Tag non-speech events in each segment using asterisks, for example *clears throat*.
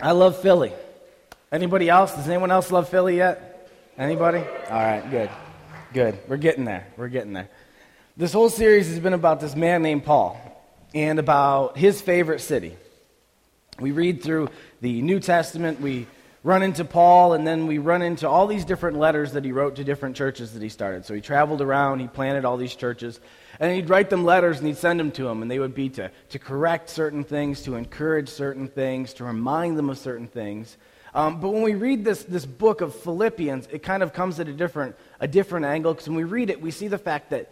I love Philly. Anybody else? Does anyone else love Philly yet? Anybody? All right, good. Good. We're getting there. We're getting there. This whole series has been about this man named Paul and about his favorite city. We read through the New Testament, we run into Paul, and then we run into all these different letters that he wrote to different churches that he started. So he traveled around, he planted all these churches, and he'd write them letters and he'd send them to them, and they would be to, to correct certain things, to encourage certain things, to remind them of certain things. Um, but when we read this, this book of Philippians, it kind of comes at a different, a different angle because when we read it, we see the fact that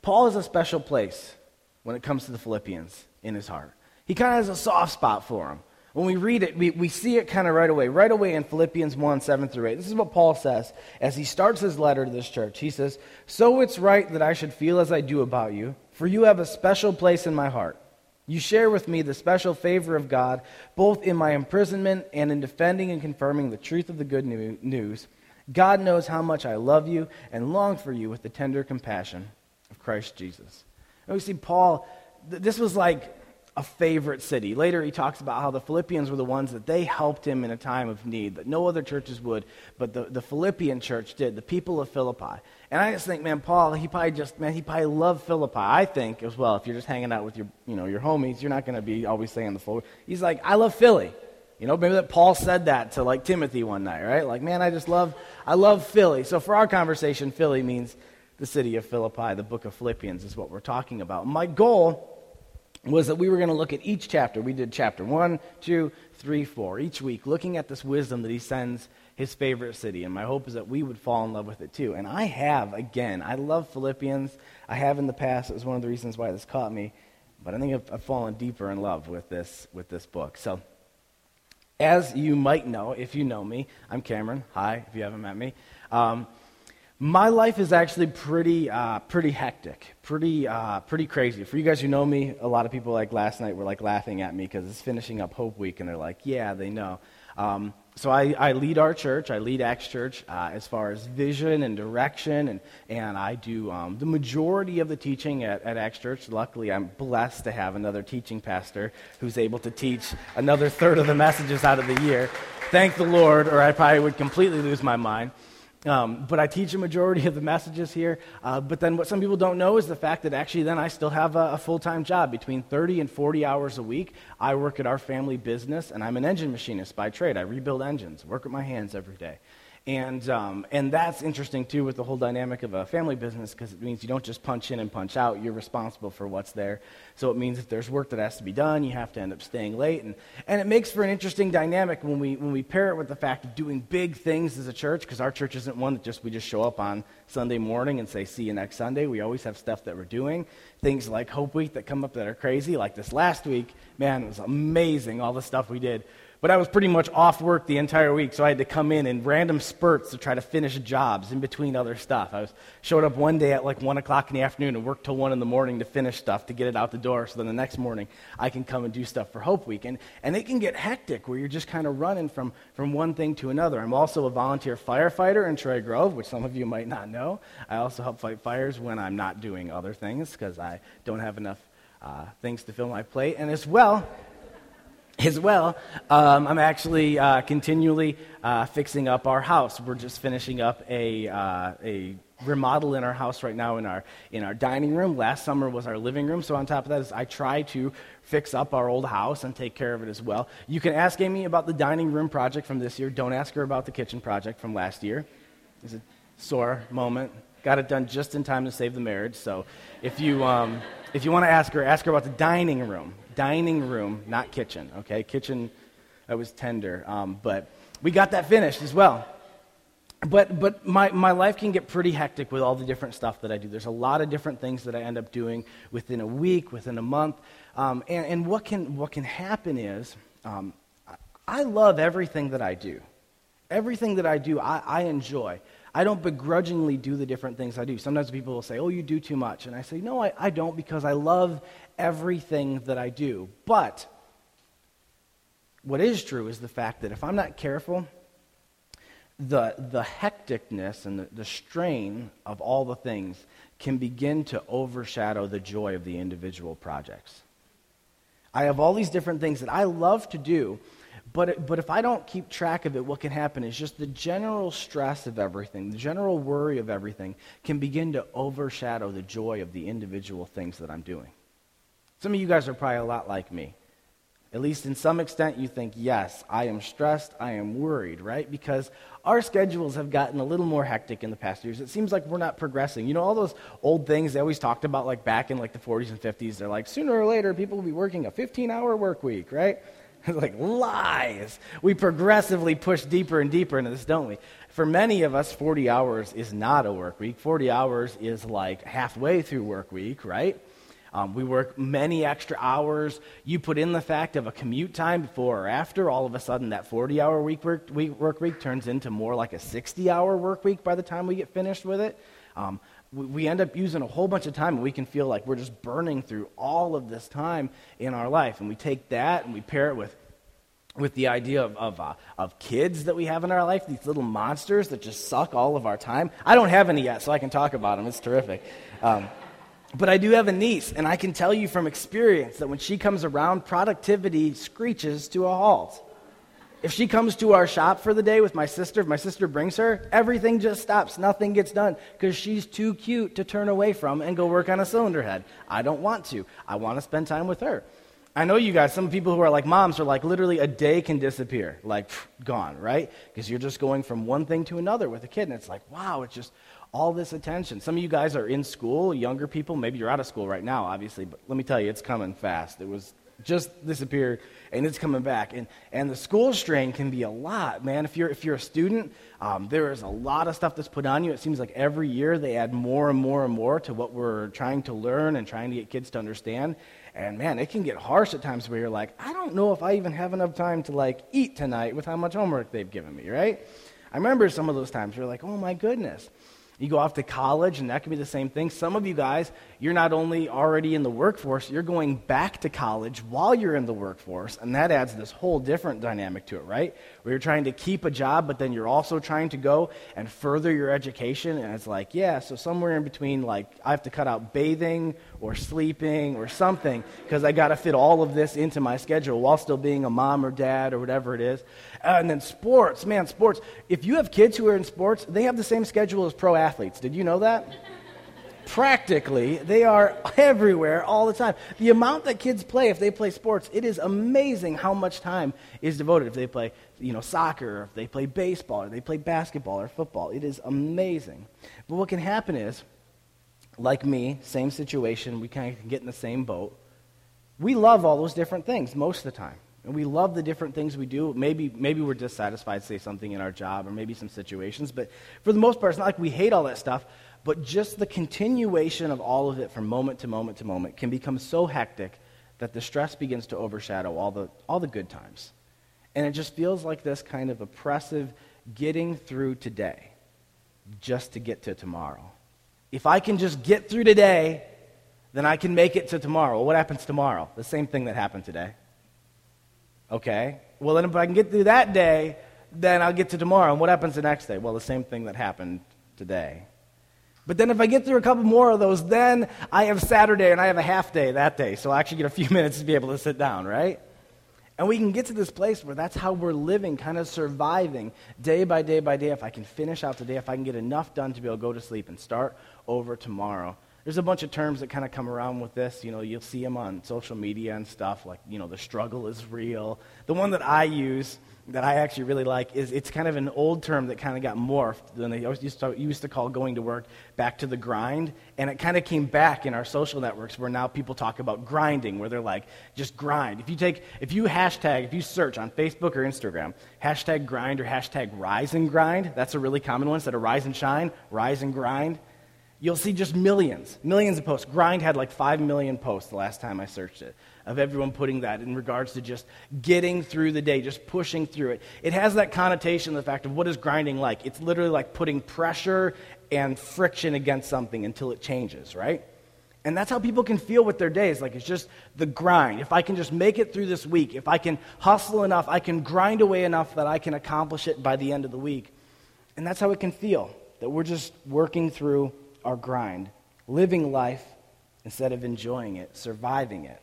Paul is a special place when it comes to the Philippians in his heart. He kind of has a soft spot for them. When we read it, we, we see it kind of right away. Right away in Philippians 1 7 through 8. This is what Paul says as he starts his letter to this church. He says, So it's right that I should feel as I do about you, for you have a special place in my heart. You share with me the special favor of God, both in my imprisonment and in defending and confirming the truth of the good news. God knows how much I love you and long for you with the tender compassion of Christ Jesus. And we see Paul, this was like a favorite city. Later, he talks about how the Philippians were the ones that they helped him in a time of need, that no other churches would, but the, the Philippian church did, the people of Philippi. And I just think, man, Paul, he probably just, man, he probably loved Philippi. I think as well, if you're just hanging out with your, you know, your homies, you're not going to be always saying the full. He's like, I love Philly. You know, maybe that Paul said that to like Timothy one night, right? Like, man, I just love, I love Philly. So for our conversation, Philly means the city of Philippi. The book of Philippians is what we're talking about. My goal was that we were going to look at each chapter. We did chapter one, two, three, four, each week, looking at this wisdom that he sends his favorite city. And my hope is that we would fall in love with it too. And I have, again, I love Philippians. I have in the past. It was one of the reasons why this caught me. But I think I've, I've fallen deeper in love with this, with this book. So, as you might know, if you know me, I'm Cameron. Hi, if you haven't met me. Um, my life is actually pretty, uh, pretty hectic, pretty, uh, pretty crazy. For you guys who know me, a lot of people like last night were like laughing at me because it's finishing up Hope Week, and they're like, "Yeah, they know." Um, so I, I, lead our church, I lead Acts Church uh, as far as vision and direction, and, and I do um, the majority of the teaching at, at Church. Luckily, I'm blessed to have another teaching pastor who's able to teach another third of the messages out of the year. Thank the Lord, or I probably would completely lose my mind. Um, but I teach a majority of the messages here. Uh, but then what some people don't know is the fact that actually then I still have a, a full time job between 30 and 40 hours a week. I work at our family business, and I'm an engine machinist by trade. I rebuild engines, work with my hands every day. And, um, and that's interesting too with the whole dynamic of a family business because it means you don't just punch in and punch out. You're responsible for what's there. So it means if there's work that has to be done, you have to end up staying late. And, and it makes for an interesting dynamic when we, when we pair it with the fact of doing big things as a church because our church isn't one that just we just show up on Sunday morning and say, see you next Sunday. We always have stuff that we're doing. Things like Hope Week that come up that are crazy. Like this last week, man, it was amazing all the stuff we did but I was pretty much off work the entire week, so I had to come in in random spurts to try to finish jobs in between other stuff. I was showed up one day at like one o'clock in the afternoon and worked till one in the morning to finish stuff to get it out the door, so then the next morning I can come and do stuff for Hope Week. And and it can get hectic where you're just kind of running from from one thing to another. I'm also a volunteer firefighter in Troy Grove, which some of you might not know. I also help fight fires when I'm not doing other things because I don't have enough uh, things to fill my plate. And as well *laughs* as well, um, I'm actually uh, continually uh, fixing up our house. We're just finishing up a, uh, a remodel in our house right now in our, in our dining room. Last summer was our living room. So, on top of that, is I try to fix up our old house and take care of it as well. You can ask Amy about the dining room project from this year. Don't ask her about the kitchen project from last year. It's a sore moment. Got it done just in time to save the marriage. So, if you, um, if you want to ask her, ask her about the dining room dining room, not kitchen, okay? Kitchen, that was tender. Um, but we got that finished as well. But, but my, my life can get pretty hectic with all the different stuff that I do. There's a lot of different things that I end up doing within a week, within a month. Um, and, and what, can, what can happen is um, I love everything that I do. Everything that I do, I, I enjoy. I don't begrudgingly do the different things I do. Sometimes people will say, Oh, you do too much. And I say, No, I, I don't because I love everything that I do. But what is true is the fact that if I'm not careful, the, the hecticness and the, the strain of all the things can begin to overshadow the joy of the individual projects. I have all these different things that I love to do, But, but if I don't keep track of it, what can happen is just the general stress of everything, the general worry of everything can begin to overshadow the joy of the individual things that I'm doing. Some of you guys are probably a lot like me. At least in some extent, you think, yes, I am stressed, I am worried, right? Because our schedules have gotten a little more hectic in the past years. It seems like we're not progressing. You know, all those old things they always talked about, like back in like the 40s and 50s, they're like, sooner or later, people will be working a 15 hour work week, right? It's *laughs* like lies. We progressively push deeper and deeper into this, don't we? For many of us, 40 hours is not a work week. 40 hours is like halfway through work week, right? Um, we work many extra hours. You put in the fact of a commute time before or after, all of a sudden that 40 hour week work, week, work week turns into more like a 60 hour work week by the time we get finished with it. Um, we, we end up using a whole bunch of time and we can feel like we're just burning through all of this time in our life. And we take that and we pair it with with the idea of, of, uh, of, kids that we have in our life, these little monsters that just suck all of our time. I don't have any yet, so I can talk about them. It's terrific. Um, but I do have a niece, and I can tell you from experience that when she comes around, productivity screeches to a halt. If she comes to our shop for the day with my sister, if my sister brings her, everything just stops. Nothing gets done because she's too cute to turn away from and go work on a cylinder head. I don't want to. I want to spend time with her. I know you guys, some people who are like moms are like literally a day can disappear, like pff, gone, right? Because you're just going from one thing to another with a kid, and it's like, wow, it's just all this attention. Some of you guys are in school, younger people. Maybe you're out of school right now, obviously, but let me tell you, it's coming fast. It was just disappeared and it's coming back. And, and the school strain can be a lot, man. If you're, if you're a student, um, there is a lot of stuff that's put on you. It seems like every year they add more and more and more to what we're trying to learn and trying to get kids to understand. And man, it can get harsh at times where you're like, I don't know if I even have enough time to like eat tonight with how much homework they've given me, right? I remember some of those times where you're like, oh my goodness. You go off to college, and that can be the same thing. Some of you guys, you're not only already in the workforce, you're going back to college while you're in the workforce, and that adds this whole different dynamic to it, right? Where you're trying to keep a job, but then you're also trying to go and further your education, and it's like, yeah, so somewhere in between, like, I have to cut out bathing or sleeping or something because I got to fit all of this into my schedule while still being a mom or dad or whatever it is. And then sports, man, sports. If you have kids who are in sports, they have the same schedule as pro athletes. Did you know that? Practically, they are everywhere all the time. The amount that kids play if they play sports, it is amazing how much time is devoted if they play, you know, soccer, or if they play baseball, or they play basketball or football. It is amazing. But what can happen is, like me, same situation, we kind of get in the same boat. We love all those different things most of the time. And we love the different things we do. Maybe, maybe we're dissatisfied, say something in our job, or maybe some situations. But for the most part, it's not like we hate all that stuff. But just the continuation of all of it from moment to moment to moment can become so hectic that the stress begins to overshadow all the, all the good times. And it just feels like this kind of oppressive getting through today just to get to tomorrow. If I can just get through today, then I can make it to tomorrow. What happens tomorrow? The same thing that happened today. Okay? Well, then if I can get through that day, then I'll get to tomorrow. And what happens the next day? Well, the same thing that happened today. But then if I get through a couple more of those, then I have Saturday and I have a half day that day. So I actually get a few *laughs* minutes to be able to sit down, right? And we can get to this place where that's how we're living, kind of surviving day by day by day. If I can finish out the day, if I can get enough done to be able to go to sleep and start over tomorrow. There's a bunch of terms that kind of come around with this. You know, you'll see them on social media and stuff, like, you know, the struggle is real. The one that I use that I actually really like is it's kind of an old term that kind of got morphed. Then they used to, used to call going to work back to the grind. And it kind of came back in our social networks where now people talk about grinding, where they're like, just grind. If you take, if you hashtag, if you search on Facebook or Instagram, hashtag grind or hashtag rise and grind, that's a really common one. Instead of rise and shine, rise and grind you'll see just millions, millions of posts. Grind had like 5 million posts the last time I searched it, of everyone putting that in regards to just getting through the day, just pushing through it. It has that connotation, the fact of what is grinding like? It's literally like putting pressure and friction against something until it changes, right? And that's how people can feel with their days. Like it's just the grind. If I can just make it through this week, if I can hustle enough, I can grind away enough that I can accomplish it by the end of the week. And that's how it can feel that we're just working through our grind, living life instead of enjoying it, surviving it.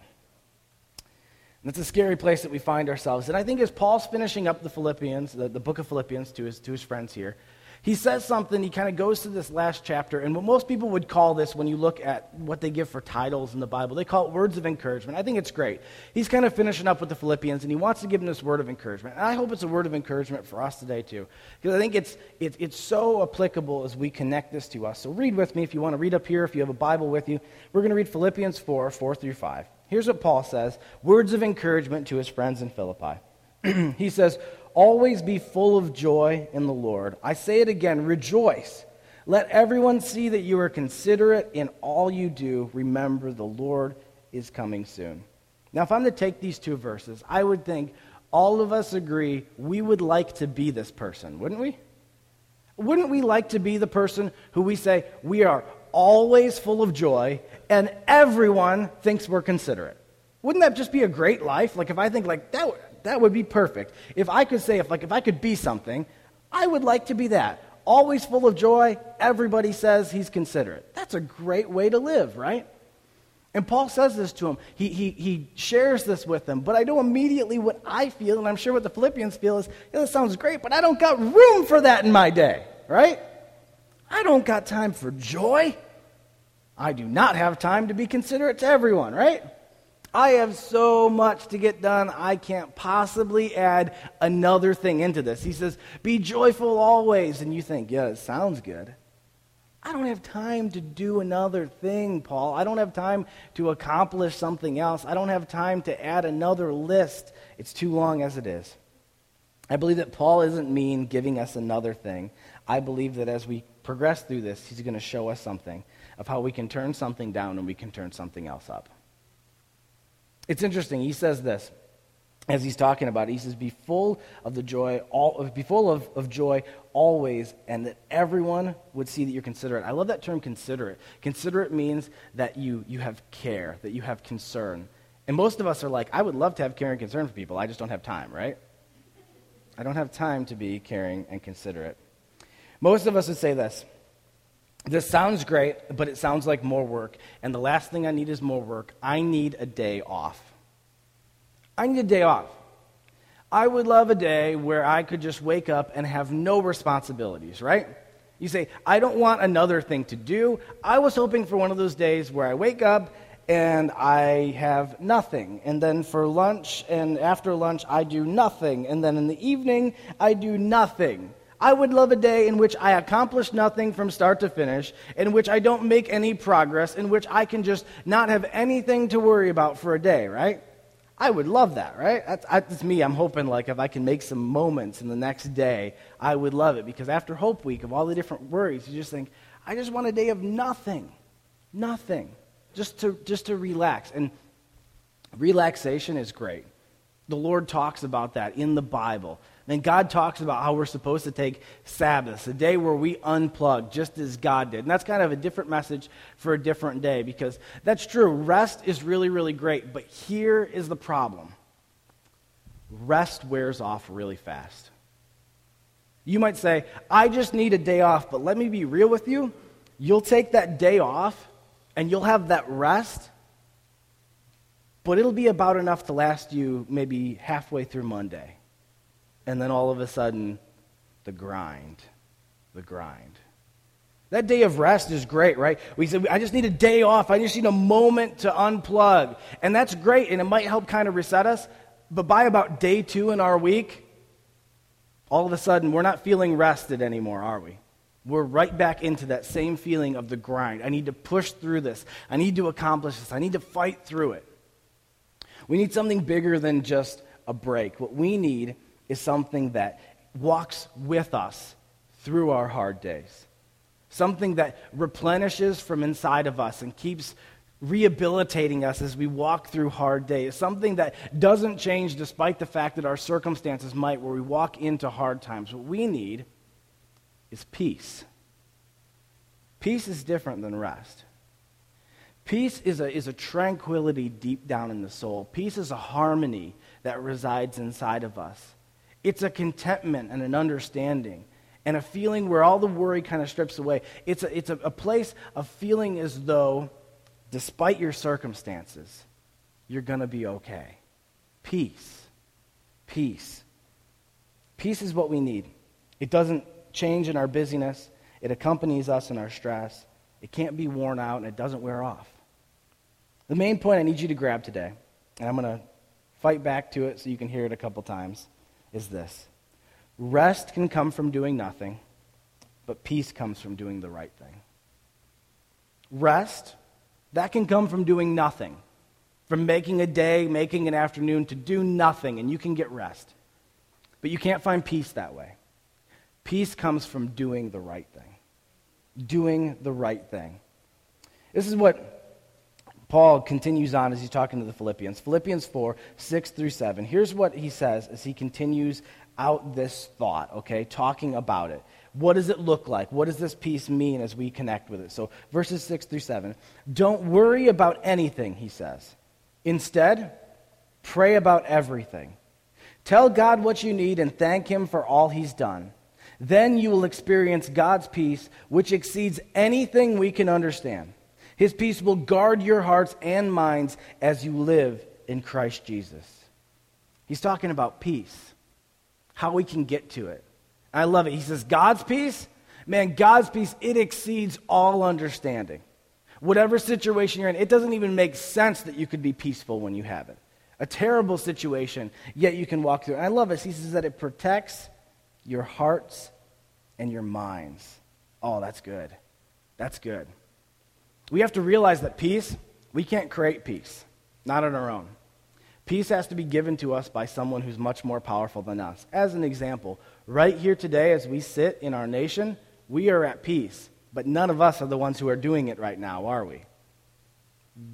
It's a scary place that we find ourselves. And I think as Paul's finishing up the Philippians, the, the book of Philippians to his, to his friends here, he says something, he kind of goes to this last chapter, and what most people would call this when you look at what they give for titles in the Bible, they call it words of encouragement. I think it's great. He's kind of finishing up with the Philippians, and he wants to give them this word of encouragement. And I hope it's a word of encouragement for us today, too, because I think it's, it, it's so applicable as we connect this to us. So read with me if you want to read up here, if you have a Bible with you. We're going to read Philippians 4 4 through 5. Here's what Paul says words of encouragement to his friends in Philippi. *clears throat* he says, Always be full of joy in the Lord. I say it again, rejoice. Let everyone see that you are considerate in all you do. Remember, the Lord is coming soon. Now, if I'm to take these two verses, I would think all of us agree we would like to be this person, wouldn't we? Wouldn't we like to be the person who we say we are always full of joy and everyone thinks we're considerate? Wouldn't that just be a great life? Like if I think like that that would be perfect. If I could say, if, like, if I could be something, I would like to be that. Always full of joy. Everybody says he's considerate. That's a great way to live, right? And Paul says this to him. He, he, he shares this with them. But I know immediately what I feel, and I'm sure what the Philippians feel is, yeah, that sounds great, but I don't got room for that in my day, right? I don't got time for joy. I do not have time to be considerate to everyone, right? I have so much to get done, I can't possibly add another thing into this. He says, Be joyful always. And you think, Yeah, it sounds good. I don't have time to do another thing, Paul. I don't have time to accomplish something else. I don't have time to add another list. It's too long as it is. I believe that Paul isn't mean giving us another thing. I believe that as we progress through this, he's going to show us something of how we can turn something down and we can turn something else up. It's interesting. He says this as he's talking about it. He says, Be full of the joy, all, be full of, of joy always, and that everyone would see that you're considerate. I love that term considerate. Considerate means that you, you have care, that you have concern. And most of us are like, I would love to have care and concern for people. I just don't have time, right? I don't have time to be caring and considerate. Most of us would say this this sounds great, but it sounds like more work. And the last thing I need is more work. I need a day off. I need a day off. I would love a day where I could just wake up and have no responsibilities, right? You say, I don't want another thing to do. I was hoping for one of those days where I wake up and I have nothing. And then for lunch and after lunch, I do nothing. And then in the evening, I do nothing. I would love a day in which I accomplish nothing from start to finish, in which I don't make any progress, in which I can just not have anything to worry about for a day, right? I would love that, right? That's, that's, me. I'm hoping, like, if I can make some moments in the next day, I would love it. Because after Hope Week, of all the different worries, you just think, I just want a day of nothing. Nothing. Just to, just to relax. And relaxation is great. The Lord talks about that in the Bible. And God talks about how we're supposed to take Sabbaths, a day where we unplug, just as God did. And that's kind of a different message for a different day because that's true. Rest is really, really great. But here is the problem rest wears off really fast. You might say, I just need a day off, but let me be real with you. You'll take that day off and you'll have that rest, but it'll be about enough to last you maybe halfway through Monday and then all of a sudden, the grind. The grind. That day of rest is great, right? We said, I just need a day off. I just need a moment to unplug. And that's great, and it might help kind of reset us. But by about day two in our week, all of a sudden, we're not feeling rested anymore, are we? We're right back into that same feeling of the grind. I need to push through this. I need to accomplish this. I need to fight through it. We need something bigger than just a break. What we need is something that walks with us through our hard days. Something that replenishes from inside of us and keeps rehabilitating us as we walk through hard days. Something that doesn't change despite the fact that our circumstances might, where we walk into hard times. What we need is peace. Peace is different than rest. Peace is a, is a tranquility deep down in the soul. Peace is a harmony that resides inside of us. It's a contentment and an understanding and a feeling where all the worry kind of strips away. It's a, it's a, a place of feeling as though, despite your circumstances, you're going to be okay. Peace. Peace. Peace is what we need. It doesn't change in our busyness, it accompanies us in our stress. It can't be worn out, and it doesn't wear off. The main point I need you to grab today, and I'm going to fight back to it so you can hear it a couple times, is this Rest can come from doing nothing, but peace comes from doing the right thing. Rest, that can come from doing nothing, from making a day, making an afternoon to do nothing, and you can get rest. But you can't find peace that way. Peace comes from doing the right thing. Doing the right thing. This is what Paul continues on as he's talking to the Philippians. Philippians 4, 6 through 7. Here's what he says as he continues out this thought, okay, talking about it. What does it look like? What does this peace mean as we connect with it? So, verses 6 through 7. Don't worry about anything, he says. Instead, pray about everything. Tell God what you need and thank Him for all He's done. Then you will experience God's peace, which exceeds anything we can understand. His peace will guard your hearts and minds as you live in Christ Jesus. He's talking about peace how we can get to it. I love it. He says, God's peace, man, God's peace, it exceeds all understanding. Whatever situation you're in, it doesn't even make sense that you could be peaceful when you have it. A terrible situation, yet you can walk through it. And I love it. He says that it protects your hearts and your minds. Oh, that's good. That's good. We have to realize that peace, we can't create peace, not on our own. Peace has to be given to us by someone who's much more powerful than us. As an example, right here today, as we sit in our nation, we are at peace, but none of us are the ones who are doing it right now, are we?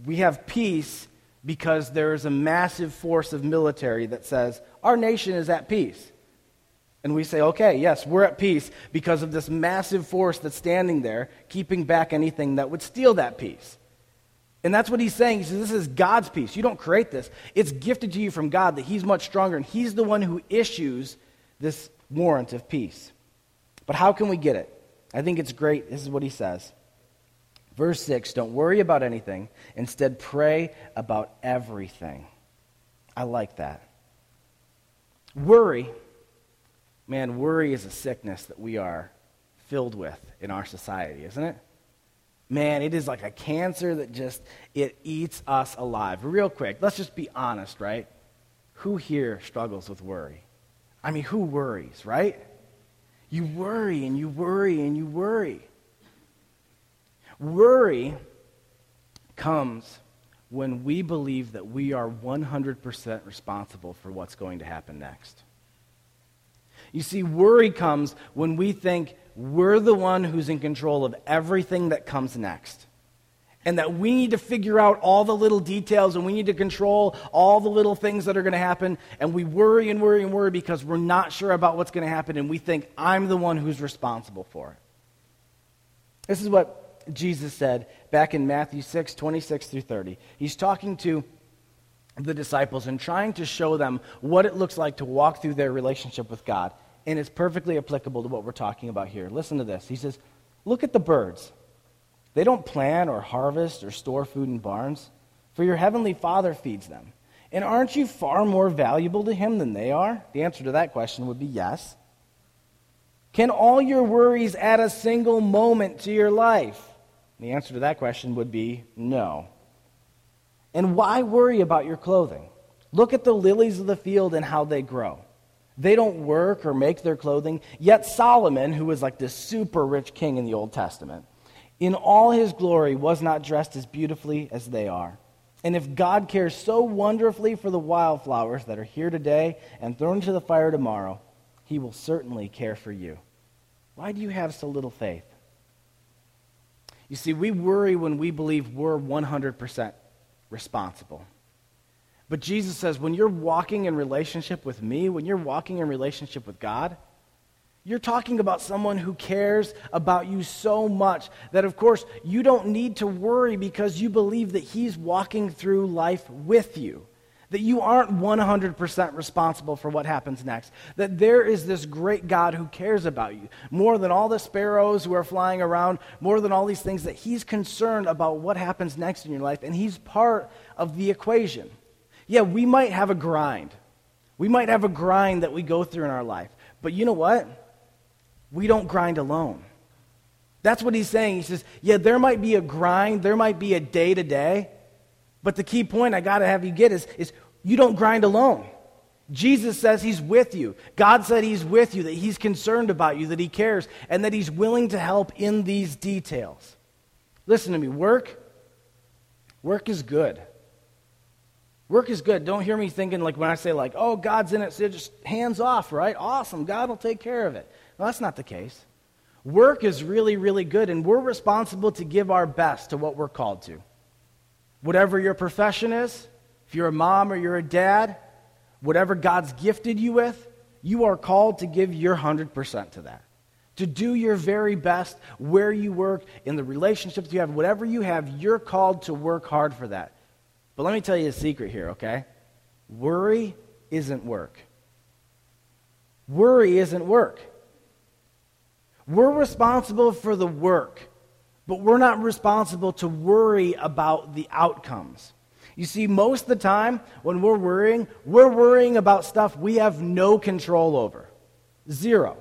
We have peace because there is a massive force of military that says, our nation is at peace. And we say, okay, yes, we're at peace because of this massive force that's standing there, keeping back anything that would steal that peace. And that's what he's saying. He says, This is God's peace. You don't create this. It's gifted to you from God that He's much stronger, and He's the one who issues this warrant of peace. But how can we get it? I think it's great. This is what he says. Verse 6 Don't worry about anything. Instead, pray about everything. I like that. Worry, man, worry is a sickness that we are filled with in our society, isn't it? man, it is like a cancer that just it eats us alive. Real quick, let's just be honest, right? Who here struggles with worry? I mean, who worries, right? You worry and you worry and you worry. Worry comes when we believe that we are 100% responsible for what's going to happen next. You see, worry comes when we think we're the one who's in control of everything that comes next. And that we need to figure out all the little details and we need to control all the little things that are going to happen. And we worry and worry and worry because we're not sure about what's going to happen and we think, I'm the one who's responsible for it. This is what Jesus said back in Matthew 6, 26 through 30. He's talking to the disciples and trying to show them what it looks like to walk through their relationship with God and it's perfectly applicable to what we're talking about here. Listen to this. He says, Look at the birds. They don't plant or harvest or store food in barns, for your heavenly Father feeds them. And aren't you far more valuable to Him than they are? The answer to that question would be yes. Can all your worries add a single moment to your life? The answer to that question would be no. And why worry about your clothing? Look at the lilies of the field and how they grow. They don't work or make their clothing. Yet Solomon, who was like this super rich king in the Old Testament, in all his glory was not dressed as beautifully as they are. And if God cares so wonderfully for the wildflowers that are here today and thrown into the fire tomorrow, he will certainly care for you. Why do you have so little faith? You see, we worry when we believe we're 100% responsible. But Jesus says, when you're walking in relationship with me, when you're walking in relationship with God, you're talking about someone who cares about you so much that, of course, you don't need to worry because you believe that He's walking through life with you. That you aren't 100% responsible for what happens next. That there is this great God who cares about you more than all the sparrows who are flying around, more than all these things, that He's concerned about what happens next in your life, and He's part of the equation. Yeah, we might have a grind. We might have a grind that we go through in our life. But you know what? We don't grind alone. That's what he's saying. He says, Yeah, there might be a grind, there might be a day to day, but the key point I got to have you get is, is you don't grind alone. Jesus says he's with you. God said he's with you, that he's concerned about you, that he cares, and that he's willing to help in these details. Listen to me, work, work is good. Work is good. Don't hear me thinking like when I say like, oh, God's in it, so just hands off, right? Awesome. God will take care of it. That's not the case. Work is really, really good, and we're responsible to give our best to what we're called to. Whatever your profession is, if you're a mom or you're a dad, whatever God's gifted you with, you are called to give your 100% to that. To do your very best where you work, in the relationships you have, whatever you have, you're called to work hard for that. But let me tell you a secret here, okay? Worry isn't work. Worry isn't work. We're responsible for the work, but we're not responsible to worry about the outcomes. You see, most of the time when we're worrying, we're worrying about stuff we have no control over. Zero.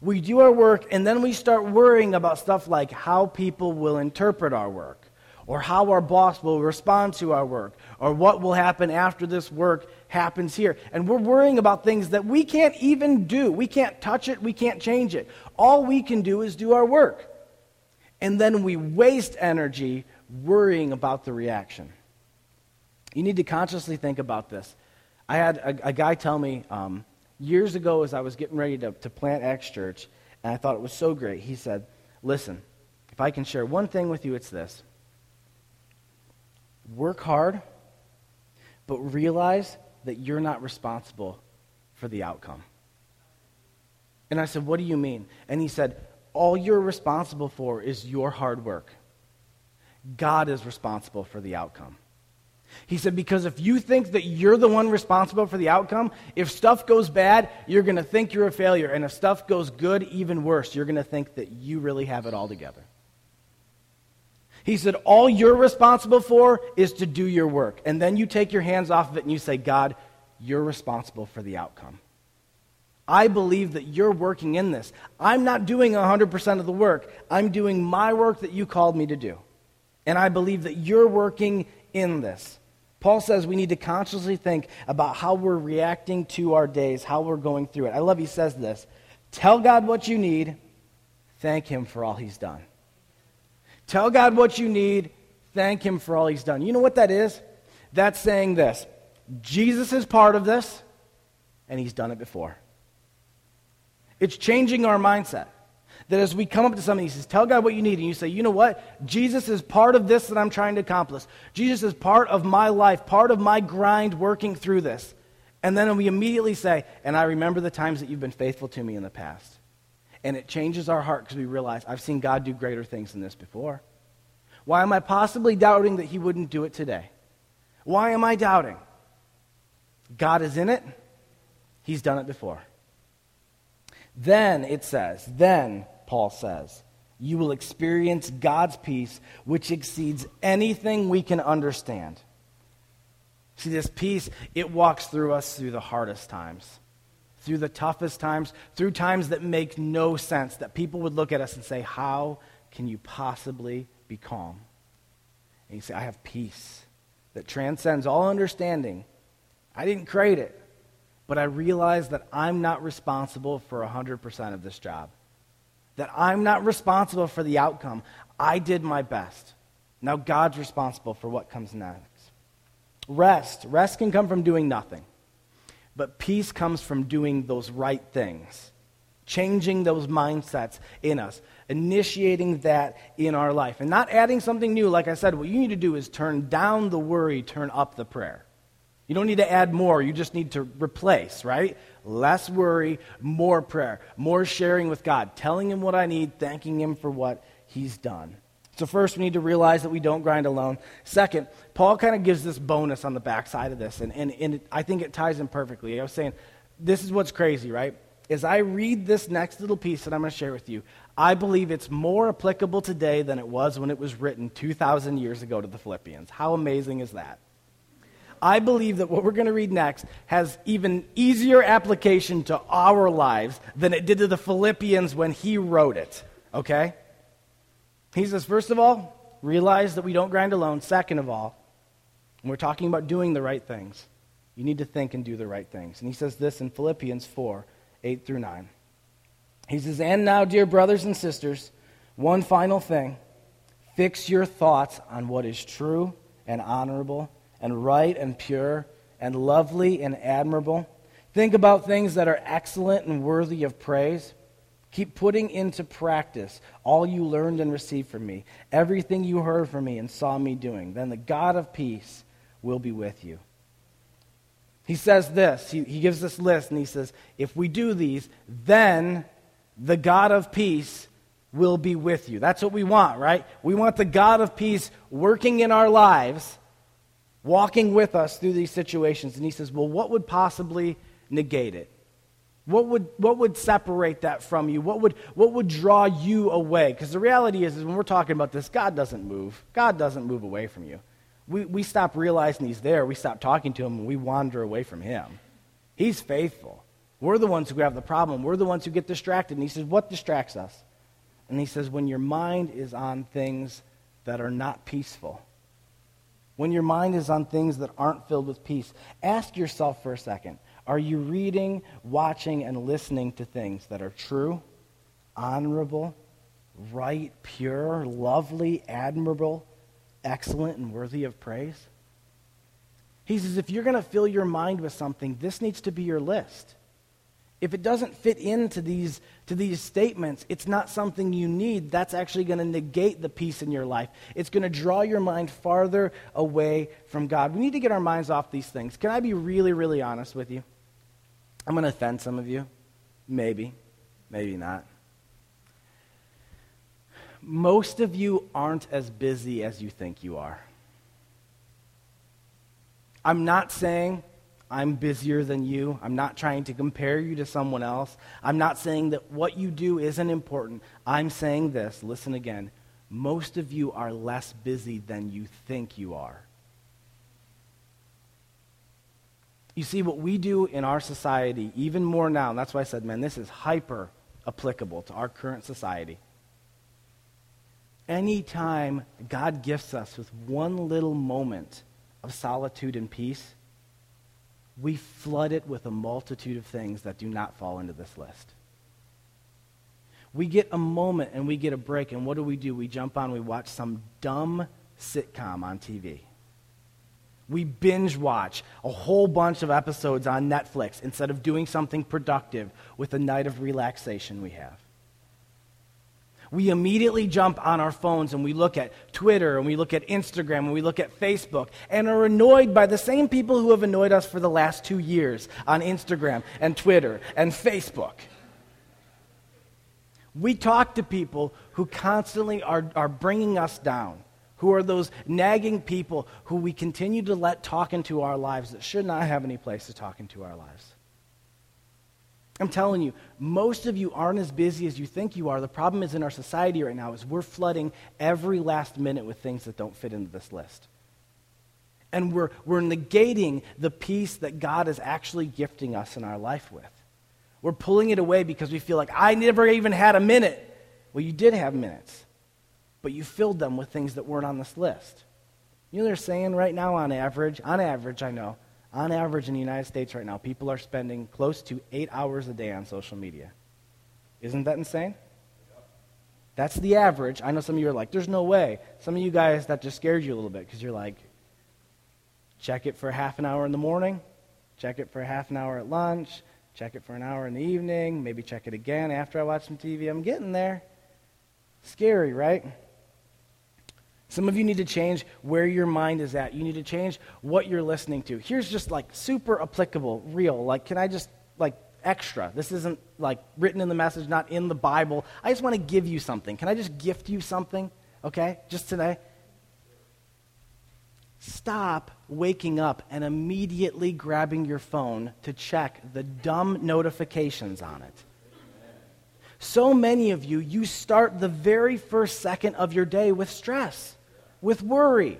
We do our work and then we start worrying about stuff like how people will interpret our work, or how our boss will respond to our work, or what will happen after this work happens here. And we're worrying about things that we can't even do. We can't touch it, we can't change it. All we can do is do our work. And then we waste energy worrying about the reaction. You need to consciously think about this. I had a, a guy tell me um, years ago as I was getting ready to, to plant Acts Church, and I thought it was so great. He said, Listen, if I can share one thing with you, it's this work hard, but realize that you're not responsible for the outcome. And I said, What do you mean? And he said, All you're responsible for is your hard work. God is responsible for the outcome. He said, Because if you think that you're the one responsible for the outcome, if stuff goes bad, you're going to think you're a failure. And if stuff goes good, even worse, you're going to think that you really have it all together. He said, All you're responsible for is to do your work. And then you take your hands off of it and you say, God, you're responsible for the outcome. I believe that you're working in this. I'm not doing 100% of the work. I'm doing my work that you called me to do. And I believe that you're working in this. Paul says we need to consciously think about how we're reacting to our days, how we're going through it. I love he says this. Tell God what you need, thank him for all he's done. Tell God what you need, thank him for all he's done. You know what that is? That's saying this. Jesus is part of this, and he's done it before. It's changing our mindset. That as we come up to something, he says, Tell God what you need. And you say, You know what? Jesus is part of this that I'm trying to accomplish. Jesus is part of my life, part of my grind working through this. And then we immediately say, And I remember the times that you've been faithful to me in the past. And it changes our heart because we realize, I've seen God do greater things than this before. Why am I possibly doubting that he wouldn't do it today? Why am I doubting? God is in it, he's done it before. Then it says, then Paul says, you will experience God's peace, which exceeds anything we can understand. See, this peace, it walks through us through the hardest times, through the toughest times, through times that make no sense, that people would look at us and say, How can you possibly be calm? And you say, I have peace that transcends all understanding. I didn't create it, but I realize that I'm not responsible for 100% of this job that I'm not responsible for the outcome. I did my best. Now God's responsible for what comes next. Rest. Rest can come from doing nothing. But peace comes from doing those right things, changing those mindsets in us, initiating that in our life, and not adding something new. Like I said, what you need to do is turn down the worry, turn up the prayer. You don't need to add more, you just need to replace, right? Less worry, more prayer, more sharing with God, telling Him what I need, thanking Him for what He's done. So, first, we need to realize that we don't grind alone. Second, Paul kind of gives this bonus on the backside of this, and, and, and I think it ties in perfectly. I was saying, this is what's crazy, right? As I read this next little piece that I'm going to share with you, I believe it's more applicable today than it was when it was written 2,000 years ago to the Philippians. How amazing is that? I believe that what we're going to read next has even easier application to our lives than it did to the Philippians when he wrote it. Okay? He says, first of all, realize that we don't grind alone. Second of all, we're talking about doing the right things. You need to think and do the right things. And he says this in Philippians 4 8 through 9. He says, And now, dear brothers and sisters, one final thing fix your thoughts on what is true and honorable and right and pure and lovely and admirable. Think about things that are excellent and worthy of praise. Keep putting into practice all you learned and received from me, everything you heard from me and saw me doing. Then the God of peace will be with you. He says this, he, he gives this list, and he says, if we do these, then the God of peace will be with you. That's what we want, right? We want the God of peace working in our lives, walking with us through these situations. And he says, well, what would possibly negate it? What would, what would separate that from you? What would, what would draw you away? Because the reality is, is, when we're talking about this, God doesn't move. God doesn't move away from you we, we stop realizing he's there. We stop talking to him and we wander away from him. He's faithful. We're the ones who have the problem. We're the ones who get distracted. And he says, What distracts us? And he says, When your mind is on things that are not peaceful, when your mind is on things that aren't filled with peace, ask yourself for a second are you reading, watching, and listening to things that are true, honorable, right, pure, lovely, admirable, excellent and worthy of praise? He says, if you're going to fill your mind with something, this needs to be your list. If it doesn't fit into these, to these statements, it's not something you need. That's actually going to negate the peace in your life. It's going to draw your mind farther away from God. We need to get our minds off these things. Can I be really, really honest with you? I'm going to offend some of you. Maybe. Maybe not most of you aren't as busy as you think you are. I'm not saying I'm busier than you. I'm not trying to compare you to someone else. I'm not saying that what you do isn't important. I'm saying this listen again. Most of you are less busy than you think you are. You see, what we do in our society, even more now, and that's why I said, man, this is hyper applicable to our current society anytime God gifts us with one little moment of solitude and peace, we flood it with a multitude of things that do not fall into this list. We get a moment and we get a break, and what do we do? We jump on, we watch some dumb sitcom on TV. We binge watch a whole bunch of episodes on Netflix instead of doing something productive with the night of relaxation we have we immediately jump on our phones and we look at Twitter and we look at Instagram and we look at Facebook and are annoyed by the same people who have annoyed us for the last two years on Instagram and Twitter and Facebook. We talk to people who constantly are, are bringing us down, who are those nagging people who we continue to let talk into our lives that should not have any place to talk into our lives. I'm telling you, most of you aren't as busy as you think you are. The problem is in our society right now is we're flooding every last minute with things that don't fit into this list. And we're, we're negating the peace that God is actually gifting us in our life with. We're pulling it away because we feel like, I never even had a minute. Well, you did have minutes, but you filled them with things that weren't on this list. You know they're saying right now on average, on average, I know, on average in the United States right now, people are spending close to eight hours a day on social media. Isn't that insane? That's the average. I know some of you are like, there's no way. Some of you guys, that just scared you a little bit because you're like, check it for half an hour in the morning, check it for half an hour at lunch, check it for an hour in the evening, maybe check it again after I watch some TV. I'm getting there. Scary, right? Some of you need to change where your mind is at. You need to change what you're listening to. Here's just like super applicable, real. Like, can I just, like, extra? This isn't like written in the message, not in the Bible. I just want to give you something. Can I just gift you something, okay, just today? Stop waking up and immediately grabbing your phone to check the dumb notifications on it. So many of you, you start the very first second of your day with stress with worry.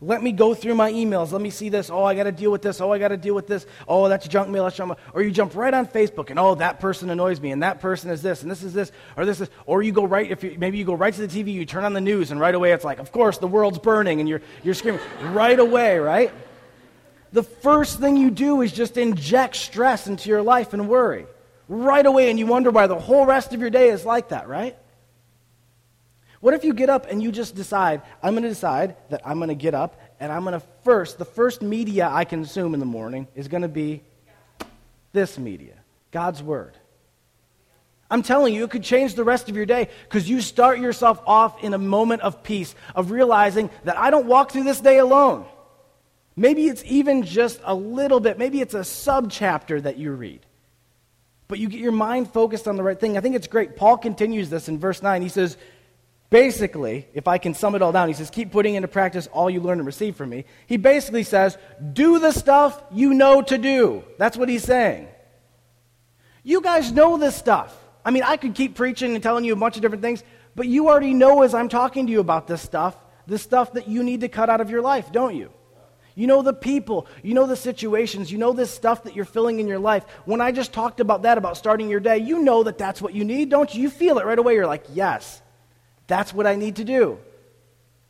Let me go through my emails. Let me see this. Oh, I got to deal with this. Oh, I got to deal with this. Oh, that's junk mail. That's. Or you jump right on Facebook and oh, that person annoys me and that person is this and this is this or this is. Or you go right if you, maybe you go right to the TV. You turn on the news and right away it's like, of course, the world's burning and you're you're screaming right away, right? The first thing you do is just inject stress into your life and worry right away, and you wonder why the whole rest of your day is like that, right? What if you get up and you just decide, I'm going to decide that I'm going to get up and I'm going to first, the first media I consume in the morning is going to be this media, God's Word. I'm telling you, it could change the rest of your day because you start yourself off in a moment of peace, of realizing that I don't walk through this day alone. Maybe it's even just a little bit, maybe it's a sub chapter that you read. But you get your mind focused on the right thing. I think it's great. Paul continues this in verse 9. He says, basically, if I can sum it all down, he says, keep putting into practice all you learn and receive from me. He basically says, do the stuff you know to do. That's what he's saying. You guys know this stuff. I mean, I could keep preaching and telling you a bunch of different things, but you already know as I'm talking to you about this stuff, the stuff that you need to cut out of your life, don't you? You know the people, you know the situations, you know this stuff that you're filling in your life. When I just talked about that, about starting your day, you know that that's what you need, don't you? You feel it right away. You're like, yes, that's what I need to do.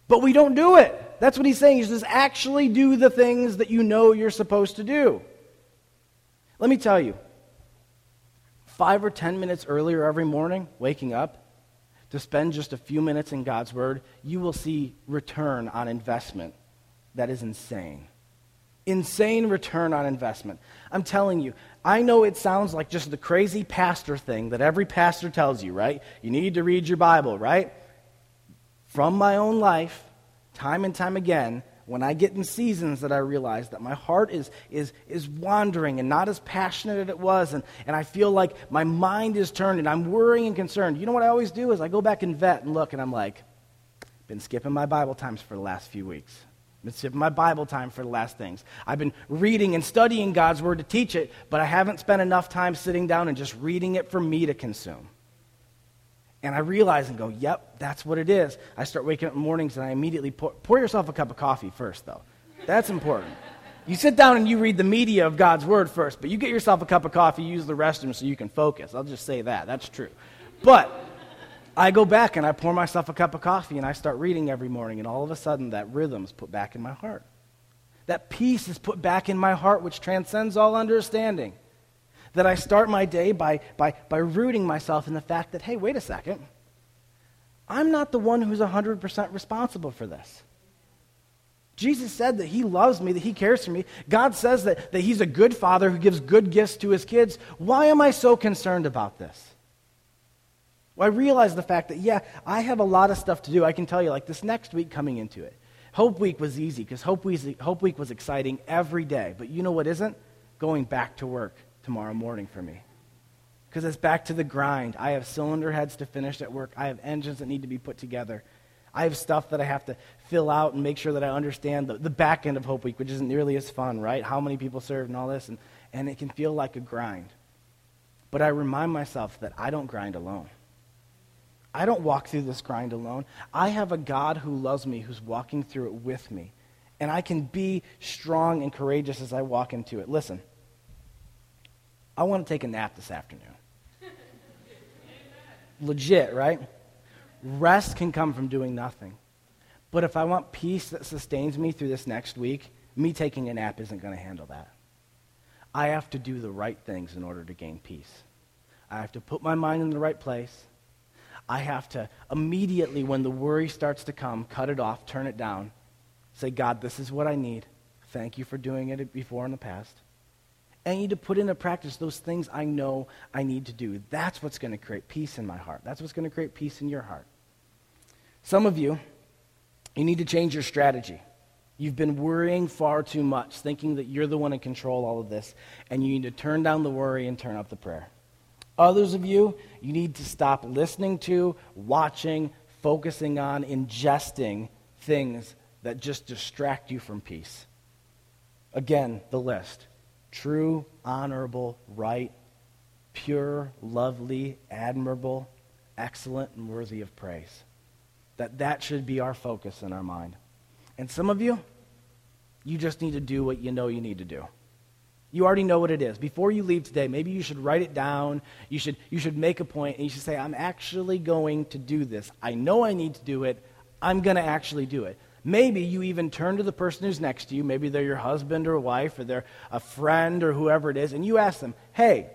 But we don't do it. That's what he's saying. He says, actually do the things that you know you're supposed to do. Let me tell you, five or ten minutes earlier every morning, waking up, to spend just a few minutes in God's Word, you will see return on investment that is insane. Insane return on investment. I'm telling you, I know it sounds like just the crazy pastor thing that every pastor tells you, right? You need to read your Bible, right? From my own life, time and time again, when I get in seasons that I realize that my heart is, is, is wandering and not as passionate as it was, and, and I feel like my mind is turned and I'm worrying and concerned, you know what I always do is I go back and vet and look, and I'm like, been skipping my Bible times for the last few weeks. Been skipping my Bible time for the last things. I've been reading and studying God's Word to teach it, but I haven't spent enough time sitting down and just reading it for me to consume. And I realize and go, yep, that's what it is. I start waking up in the mornings and I immediately pour, pour yourself a cup of coffee first, though. That's important. You sit down and you read the media of God's Word first, but you get yourself a cup of coffee, use the restroom so you can focus. I'll just say that. That's true. But I go back and I pour myself a cup of coffee and I start reading every morning, and all of a sudden that rhythm is put back in my heart. That peace is put back in my heart, which transcends all understanding. That I start my day by, by, by rooting myself in the fact that, hey, wait a second. I'm not the one who's 100% responsible for this. Jesus said that he loves me, that he cares for me. God says that, that he's a good father who gives good gifts to his kids. Why am I so concerned about this? Well, I realize the fact that, yeah, I have a lot of stuff to do. I can tell you, like this next week coming into it. Hope Week was easy because Hope Hope Week was exciting every day. But you know what isn't? Going back to work tomorrow morning for me. Because it's back to the grind. I have cylinder heads to finish at work, I have engines that need to be put together. I have stuff that I have to fill out and make sure that I understand the, the back end of Hope Week, which isn't nearly as fun, right? How many people serve and all this. And, and it can feel like a grind. But I remind myself that I don't grind alone. I don't walk through this grind alone. I have a God who loves me, who's walking through it with me. And I can be strong and courageous as I walk into it. Listen, I want to take a nap this afternoon. Legit, right? Rest can come from doing nothing. But if I want peace that sustains me through this next week, me taking a nap isn't going to handle that. I have to do the right things in order to gain peace. I have to put my mind in the right place. I have to immediately, when the worry starts to come, cut it off, turn it down, say, God, this is what I need. Thank you for doing it before in the past. I need to put into practice those things I know I need to do. That's what's going to create peace in my heart. That's what's going to create peace in your heart. Some of you, you need to change your strategy. You've been worrying far too much, thinking that you're the one in control all of this, and you need to turn down the worry and turn up the prayer. Others of you, you need to stop listening to, watching, focusing on, ingesting things that just distract you from peace. Again, the list true, honorable, right, pure, lovely, admirable, excellent, and worthy of praise. That that should be our focus in our mind. And some of you, You just need to do what you know you need to do. You already know what it is. Before you leave today, maybe you should write it down. You should, you should make a point and you should say, I'm actually going to do this. I know I need to do it. I'm going to actually do it. Maybe you even turn to the person who's next to you. Maybe they're your husband or wife or they're a friend or whoever it is. And you ask them, hey,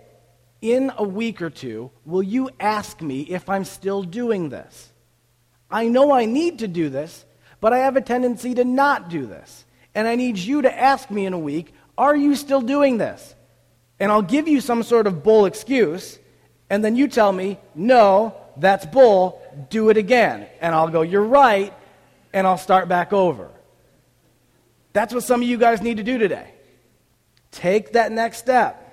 in a week or two, will you ask me if I'm still doing this? I know I need to do this, but I have a tendency to not do this. And I need you to ask me in a week, are you still doing this? And I'll give you some sort of bull excuse, and then you tell me, no, that's bull, do it again. And I'll go, you're right, and I'll start back over. That's what some of you guys need to do today. Take that next step.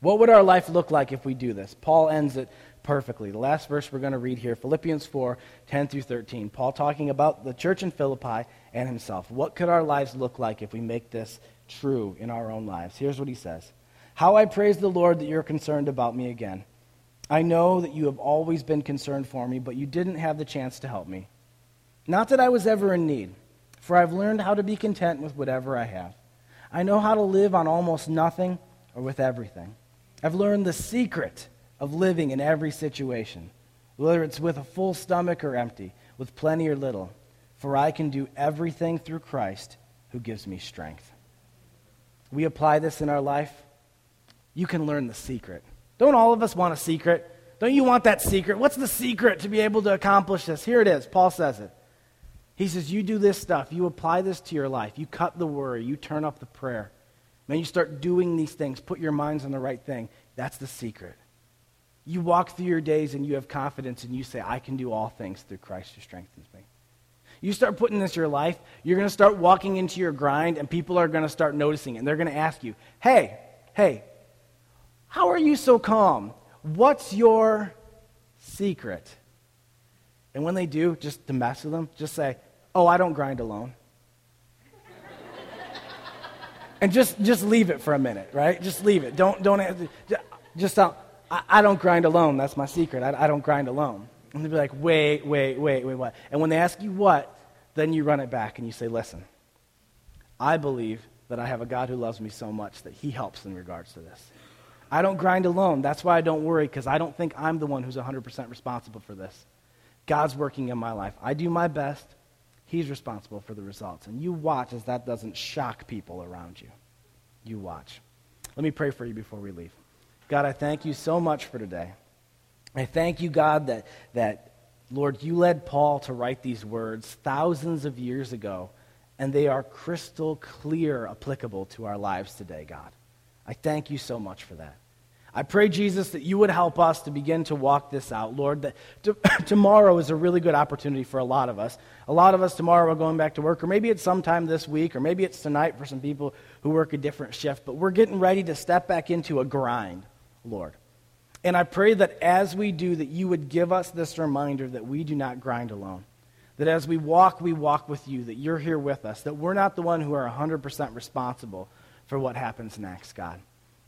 What would our life look like if we do this? Paul ends it perfectly. The last verse we're going to read here, Philippians 4 10 through 13. Paul talking about the church in Philippi and himself. What could our lives look like if we make this true in our own lives. Here's what he says How I praise the Lord that you're concerned about me again. I know that you have always been concerned for me, but you didn't have the chance to help me. Not that I was ever in need, for I've learned how to be content with whatever I have. I know how to live on almost nothing or with everything. I've learned the secret of living in every situation, whether it's with a full stomach or empty, with plenty or little, for I can do everything through Christ who gives me strength we apply this in our life, you can learn the secret. Don't all of us want a secret? Don't you want that secret? What's the secret to be able to accomplish this? Here it is. Paul says it. He says, You do this stuff. You apply this to your life. You cut the worry. You turn up the prayer. Man, you start doing these things. Put your minds on the right thing. That's the secret. You walk through your days and you have confidence and you say, I can do all things through Christ who strengthens me. You start putting this in your life, you're going to start walking into your grind, and people are going to start noticing it. And they're going to ask you, hey, hey, how are you so calm? What's your secret? And when they do, just to mess with them, just say, oh, I don't grind alone. and just, just leave it for a minute, right? Just leave it. Don't, don't, just, tell, I, don't grind alone. That's my secret. I, I don't grind alone. And they'll be like, wait, wait, wait, wait, what? And when they ask you what, then you run it back and you say, listen, I believe that I have a God who loves me so much that he helps in regards to this. I don't grind alone. That's why I don't worry because I don't think I'm the one who's 100% responsible for this. God's working in my life. I do my best. He's responsible for the results. And you watch as that doesn't shock people around you. You watch. Let me pray for you before we leave. God, I thank you so much for today. I thank you, God, that, that, Lord, you led Paul to write these words thousands of years ago, and they are crystal clear applicable to our lives today, God. I thank you so much for that. I pray, Jesus, that you would help us to begin to walk this out. Lord, that to, *coughs* tomorrow is a really good opportunity for a lot of us. A lot of us tomorrow are going back to work, or maybe it's sometime this week, or maybe it's tonight for some people who work a different shift, but we're getting ready to step back into a grind, Lord. And I pray that as we do, that you would give us this reminder that we do not grind alone. That as we walk, we walk with you, that you're here with us, that we're not the one who are 100% responsible for what happens next, God.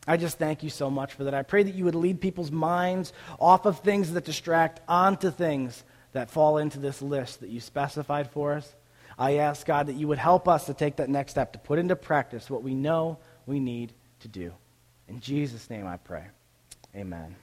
I just thank you so much for that. I pray that you would lead people's minds off of things that distract onto things that fall into this list that you specified for us. I ask, God, that you would help us to take that next step, to put into practice what we know we need to do. In Jesus' name I pray. Amen.